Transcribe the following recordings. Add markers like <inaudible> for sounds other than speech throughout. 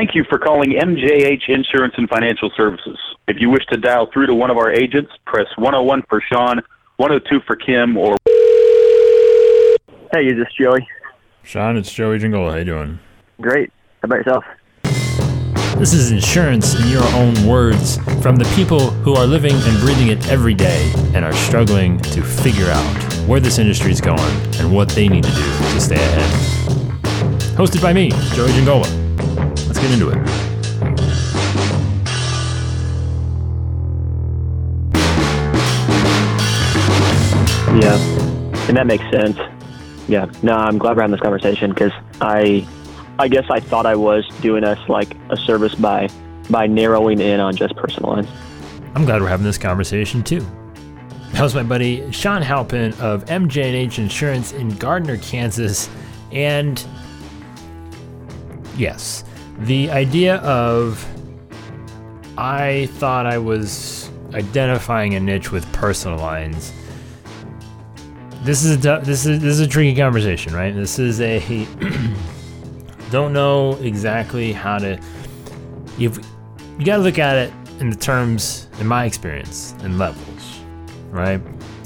Thank you for calling MJH Insurance and Financial Services. If you wish to dial through to one of our agents, press 101 for Sean, 102 for Kim, or. Hey, is this Joey? Sean, it's Joey Jingle. How you doing? Great. How about yourself? This is insurance in your own words from the people who are living and breathing it every day and are struggling to figure out where this industry is going and what they need to do to stay ahead. Hosted by me, Joey Giangola. Let's get into it. Yeah, and that makes sense. Yeah, no, I'm glad we're having this conversation because I, I guess I thought I was doing us like a service by by narrowing in on just personal lines. I'm glad we're having this conversation too. That was my buddy Sean Halpin of MJ&H Insurance in Gardner, Kansas, and yes, the idea of I thought I was identifying a niche with personal lines. This is a this is this is a tricky conversation, right? This is a <clears throat> don't know exactly how to. You've you got to look at it in the terms, in my experience, and levels, right?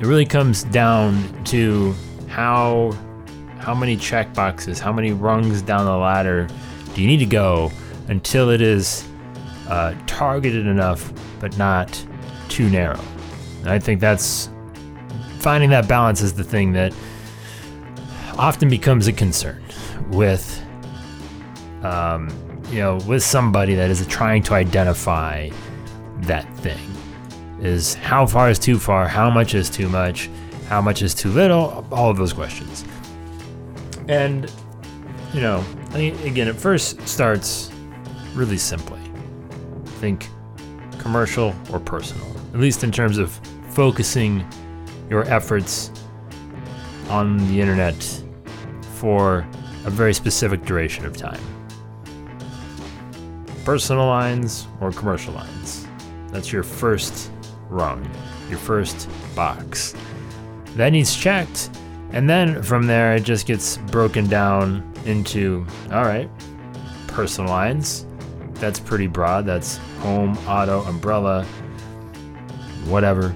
It really comes down to how how many check boxes, how many rungs down the ladder you need to go until it is uh, targeted enough, but not too narrow. And I think that's finding that balance is the thing that often becomes a concern with um, you know with somebody that is trying to identify that thing. Is how far is too far? How much is too much? How much is too little? All of those questions. And you know I think, again it first starts really simply think commercial or personal at least in terms of focusing your efforts on the internet for a very specific duration of time. Personal lines or commercial lines. That's your first rung, your first box. That needs checked, and then from there it just gets broken down into all right, personal lines. That's pretty broad. That's home, auto, umbrella, whatever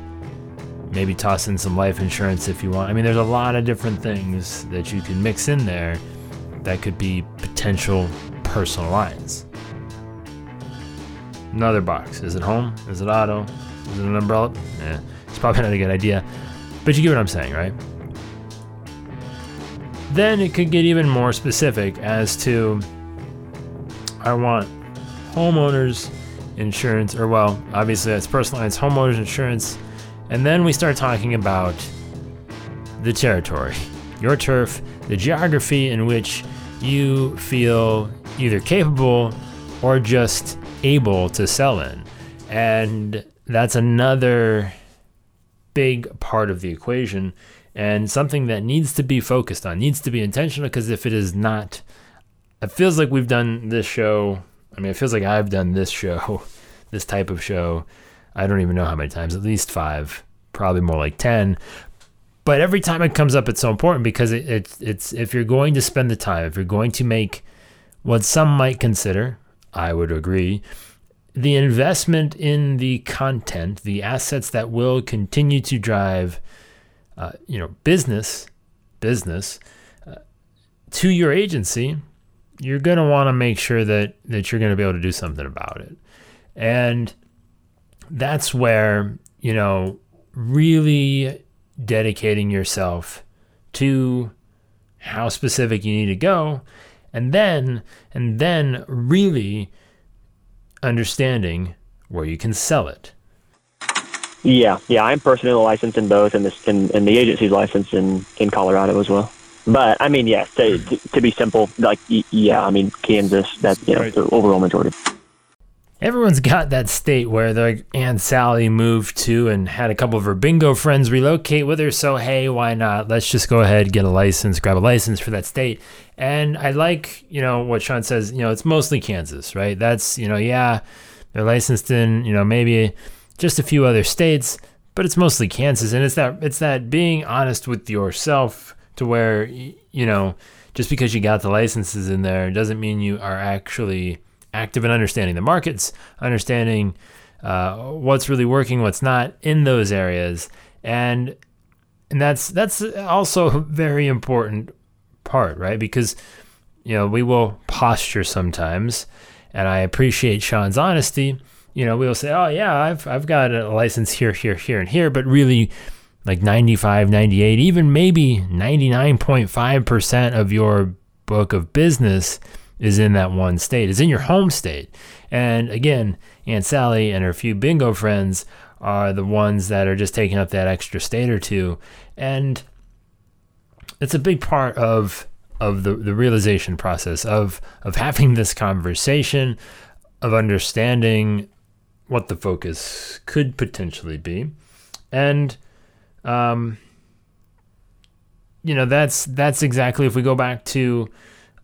maybe toss in some life insurance if you want. I mean, there's a lot of different things that you can mix in there that could be potential personal lines. Another box. Is it home? Is it auto? Is it an umbrella? Yeah, it's probably not a good idea. But you get what I'm saying, right? Then it could get even more specific as to I want homeowners insurance, or well, obviously that's personal lines, homeowners insurance and then we start talking about the territory, your turf, the geography in which you feel either capable or just able to sell in. And that's another big part of the equation and something that needs to be focused on, needs to be intentional because if it is not, it feels like we've done this show. I mean, it feels like I've done this show, <laughs> this type of show I don't even know how many times, at least five, probably more like 10. But every time it comes up, it's so important because it, it, it's if you're going to spend the time, if you're going to make what some might consider, I would agree, the investment in the content, the assets that will continue to drive, uh, you know, business, business uh, to your agency, you're going to want to make sure that that you're going to be able to do something about it. And that's where, you know, really dedicating yourself to how specific you need to go and then and then really understanding where you can sell it. Yeah, yeah, I'm personally licensed in both, and this and, and the agency's licensed in in Colorado as well. But I mean, yeah, to, to, to be simple, like yeah, I mean Kansas, that you know Right. the overall majority. Everyone's got that state where their Aunt Sally moved to and had a couple of her bingo friends relocate with her. So, hey, why not? Let's just go ahead, get a license, grab a license for that state. And I like, you know, what Sean says, you know, it's mostly Kansas, right? That's, you know, yeah, they're licensed in, you know, maybe just a few other states, but it's mostly Kansas. And it's that, it's that being honest with yourself to where, you know, just because you got the licenses in there doesn't mean you are actually active in understanding the markets, understanding uh, what's really working, what's not in those areas, and and that's that's also a very important part, right? Because you know we will posture sometimes, and I appreciate Sean's honesty. You know, we'll say, "Oh yeah, I've I've got a license here, here, here, and here," but really like 95, 98, even maybe 99.5% of your book of business is in that one state, is in your home state. And again, Aunt Sally and her few bingo friends are the ones that are just taking up that extra state or two. And it's a big part of of the, the realization process of of having this conversation, of understanding what the focus could potentially be. And um, you know, that's that's exactly if we go back to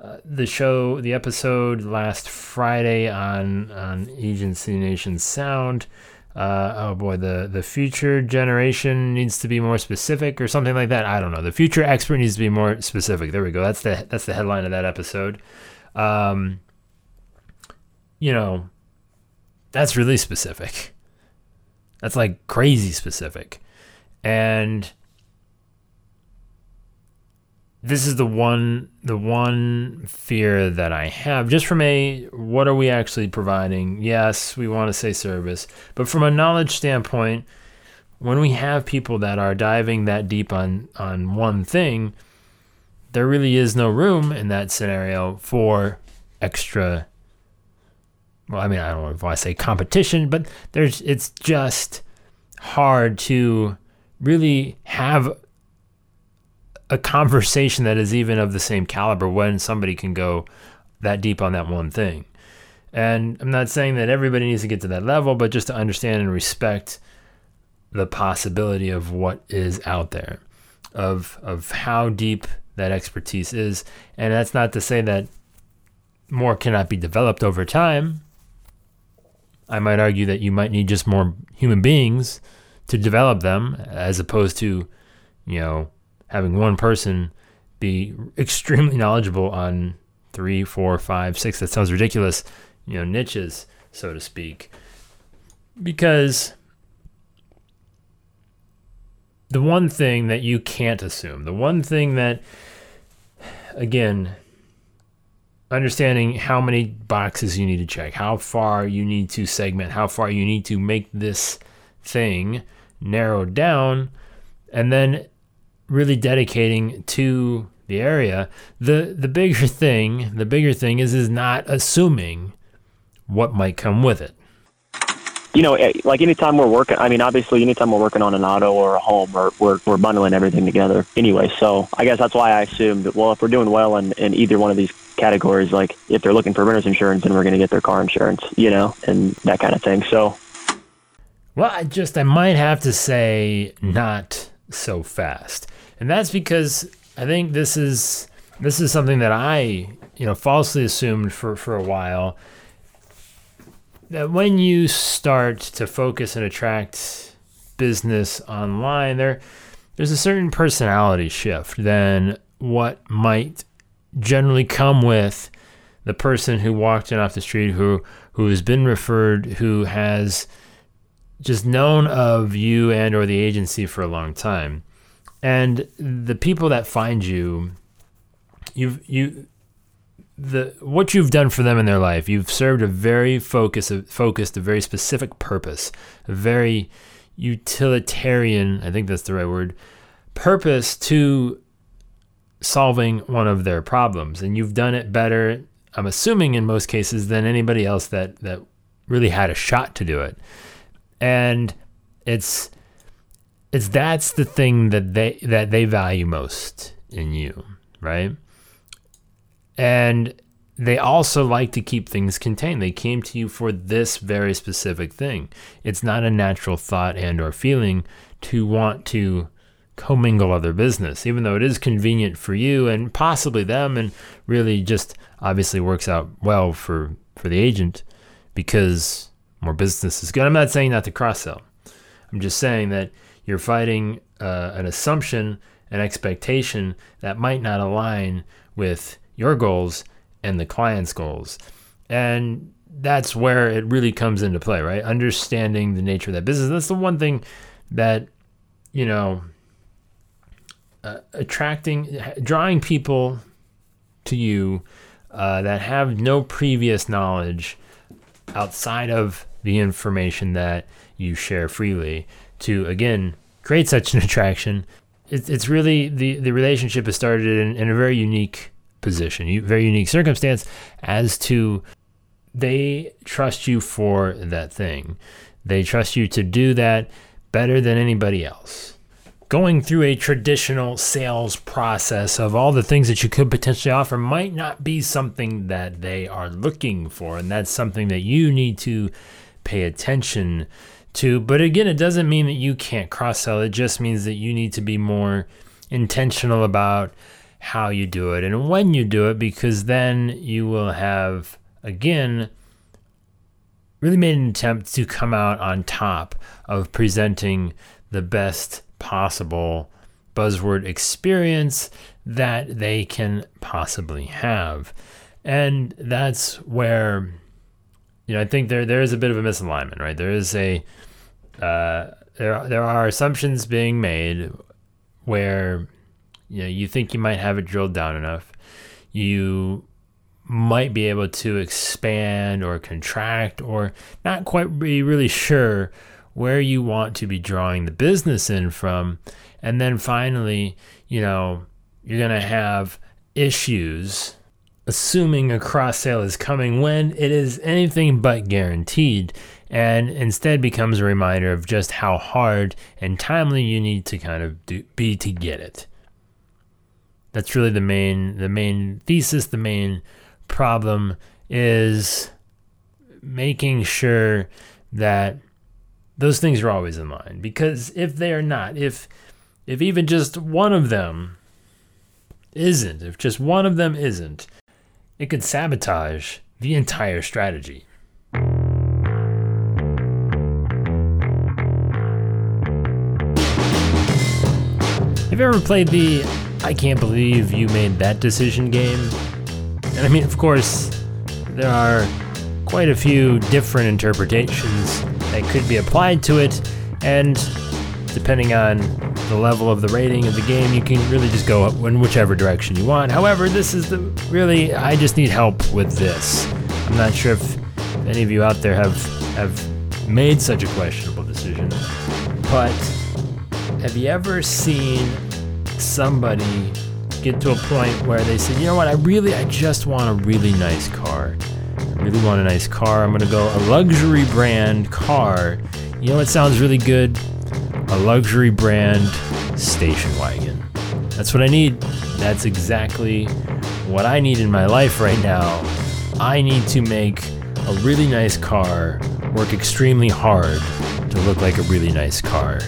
uh, the show, the episode last Friday on on Agency Nation Sound. Uh, oh boy, the the future generation needs to be more specific or something like that. I don't know. The future expert needs to be more specific. There we go. That's the that's the headline of that episode. Um, you know, that's really specific. That's like crazy specific. And this is the one the one fear that I have just from a what are we actually providing? Yes, we want to say service, but from a knowledge standpoint, when we have people that are diving that deep on on one thing, there really is no room in that scenario for extra well, I mean, I don't know if I say competition, but there's it's just hard to really have a conversation that is even of the same caliber when somebody can go that deep on that one thing. And I'm not saying that everybody needs to get to that level, but just to understand and respect the possibility of what is out there, of of how deep that expertise is. And that's not to say that more cannot be developed over time. I might argue that you might need just more human beings to develop them as opposed to, you know, having one person be extremely knowledgeable on three, four, five, six, that sounds ridiculous, you know, niches, so to speak. Because the one thing that you can't assume, the one thing that, again, understanding how many boxes you need to check, how far you need to segment, how far you need to make this thing narrowed down and then really dedicating to the area the the bigger <laughs> thing the bigger thing is is not assuming what might come with it you know, eh, like anytime we're working, I mean, obviously, anytime we're working on an auto or a home, we're, we're, we're bundling everything together anyway. So I guess that's why I assumed, that well, if we're doing well in, in either one of these categories, like if they're looking for renter's insurance, then we're going to get their car insurance, you know, and that kind of thing. So well, I just I might have to say not so fast. And that's because I think this is this is something that I, you know, falsely assumed for for a while that when you start to focus and attract business online, there there's a certain personality shift than what might generally come with the person who walked in off the street who who has been referred who has just known of you and or the agency for a long time. And the people that find you you've you the what you've done for them in their life you've served a very focus focused a very specific purpose a very utilitarian i think that's the right word purpose to solving one of their problems and you've done it better i'm assuming in most cases than anybody else that that really had a shot to do it and it's it's that's the thing that they that they value most in you, right? And they also like to keep things contained. They came to you for this very specific thing. It's not a natural thought and or feeling to want to commingle other business, even though it is convenient for you and possibly them and really just obviously works out well for for the agent because more business is good. I'm not saying not to cross sell. I'm just saying that you're fighting uh, an assumption, an expectation that might not align with your goals and the client's goals. And that's where it really comes into play, right? Understanding the nature of that business. That's the one thing that, you know, uh, attracting, drawing people to you uh, that have no previous knowledge outside of the information that you share freely to, again, create such an <laughs> attraction. It's, it's really the, the relationship is started in, in a very unique position, very unique circumstance as to they trust you for that thing. They trust you to do that better than anybody else. Going through a traditional sales process of all the things that you could potentially offer might not be something that they are looking for. And that's something that you need to pay attention to. But again, it doesn't mean that you can't cross sell, it just means that you need to be more intentional about how you do it and when you do it, because then you will have, again, really made an attempt to come out on top of presenting the best possible buzzword experience that they can possibly have. And that's where, you know, I think there there is a bit of a misalignment, right? There is a uh, there there are assumptions being made where you know you think you might have it drilled down enough you might be able to expand or contract or not quite be really sure where you want to be drawing the business in from. And then finally you know you're going to have issues assuming a cross sale is coming when it is anything but guaranteed. And instead becomes a reminder of just how hard and timely you need to kind of do, be to get it. That's really the main the main thesis, the main problem is making sure that those things are always in line because if they are not, if if even just one of them isn't, if just one of them isn't, it could sabotage the entire strategy. Have you ever played the I can't believe you made that decision game. And I mean, of course, there are quite a few different interpretations that could be applied to it, and depending on the level of the rating of the game, you can really just go in whichever direction you want. However, this is the really I just need help with this. I'm not sure if any of you out there have have made such a questionable decision, but have you ever seen somebody get to a point where they say, you know what, I really, I just want a really nice car. Really want a nice car. I'm going to go a luxury brand car. You know what sounds really good? A luxury brand station wagon. That's what I need. That's exactly what I need in my life right now. I need to make a really nice car work extremely hard to look like a really nice car.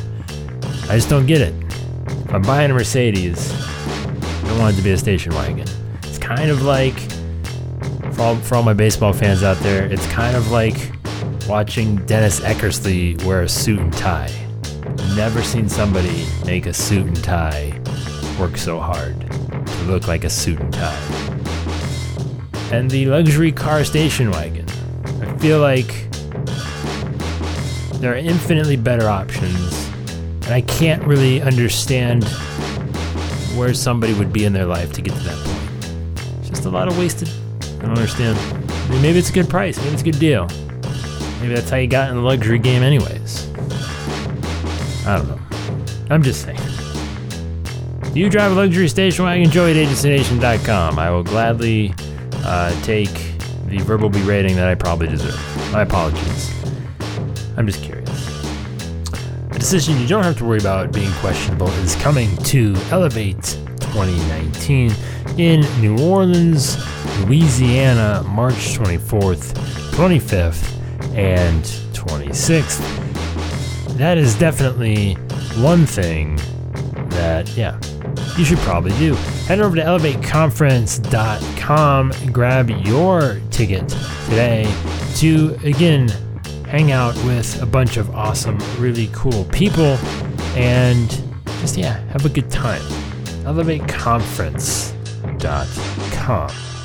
I just don't get it. If I'm buying a Mercedes, I don't want it to be a station wagon. It's kind of like, for all, my baseball fans out there, it's kind of like watching Dennis Eckersley wear a suit and tie. Never seen somebody make a suit and tie work so hard to look like a suit and tie. And the luxury car station wagon. I feel like there are infinitely better options and I can't really understand where somebody would be in their life to get to that point. It's just a lot of wasted. I don't understand. I mean, maybe it's a good price. Maybe it's a good deal. Maybe that's how you got in the luxury game, anyways. I don't know. I'm just saying. If you drive a luxury station wagon, enjoy it at agencynation.com. I will gladly uh, take the verbal berating that I probably deserve. My apologies. I'm just curious A decision you don't have to worry about being questionable is coming to Elevate 2019 in New Orleans, Louisiana, March 24th, 25th, and 26th. That is definitely one thing that, yeah, you should probably do. Head over to elevateconference.com and grab your ticket today to, again, hang out with a bunch of awesome, really cool people, and just, yeah, have a good time. ElevateConference.com.